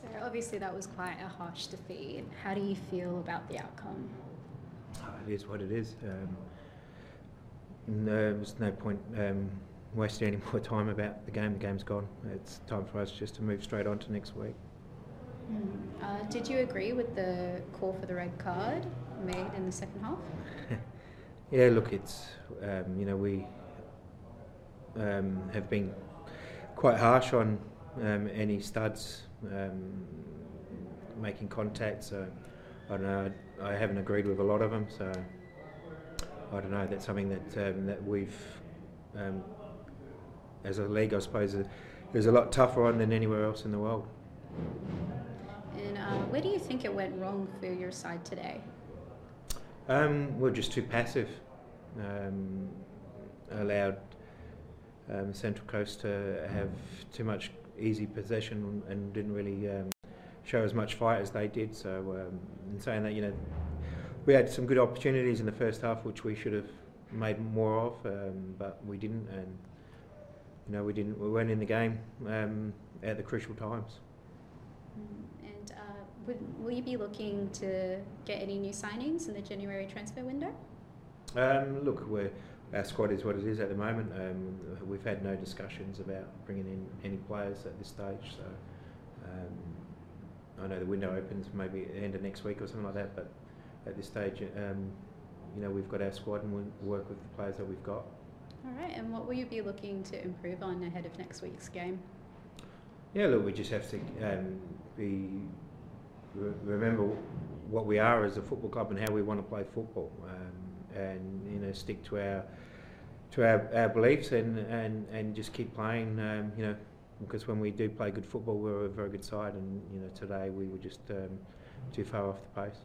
So obviously that was quite a harsh defeat. How do you feel about the outcome? It is what it is. Um, no, there's no point um, wasting any more time about the game. The game's gone. It's time for us just to move straight on to next week. Mm. Uh, did you agree with the call for the red card made in the second half? yeah, look, it's um, you know we um, have been quite harsh on um, any studs um, making contact. So I don't know. I haven't agreed with a lot of them. So I don't know. That's something that um, that we've um, as a league, I suppose, uh, is a lot tougher on than anywhere else in the world. And uh, where do you think it went wrong for your side today? Um, we're just too passive. Um, allowed um, Central Coast to have too much easy possession and didn't really um, show as much fight as they did. So, um, in saying that, you know, we had some good opportunities in the first half, which we should have made more of, um, but we didn't, and you know, we didn't. We weren't in the game um, at the crucial times. Mm, and uh, would, will you be looking to get any new signings in the January transfer window? Um, look, we're, our squad is what it is at the moment. Um, we've had no discussions about bringing in any players at this stage. So um, I know the window opens maybe at the end of next week or something like that. But at this stage, um, you know, we've got our squad and we'll work with the players that we've got. All right. And what will you be looking to improve on ahead of next week's game? Yeah, look, we just have to um, be re- remember what we are as a football club and how we want to play football and you know stick to our to our, our beliefs and, and, and just keep playing. Um, you know, because when we do play good football, we're a very good side, and you know today we were just um, too far off the pace.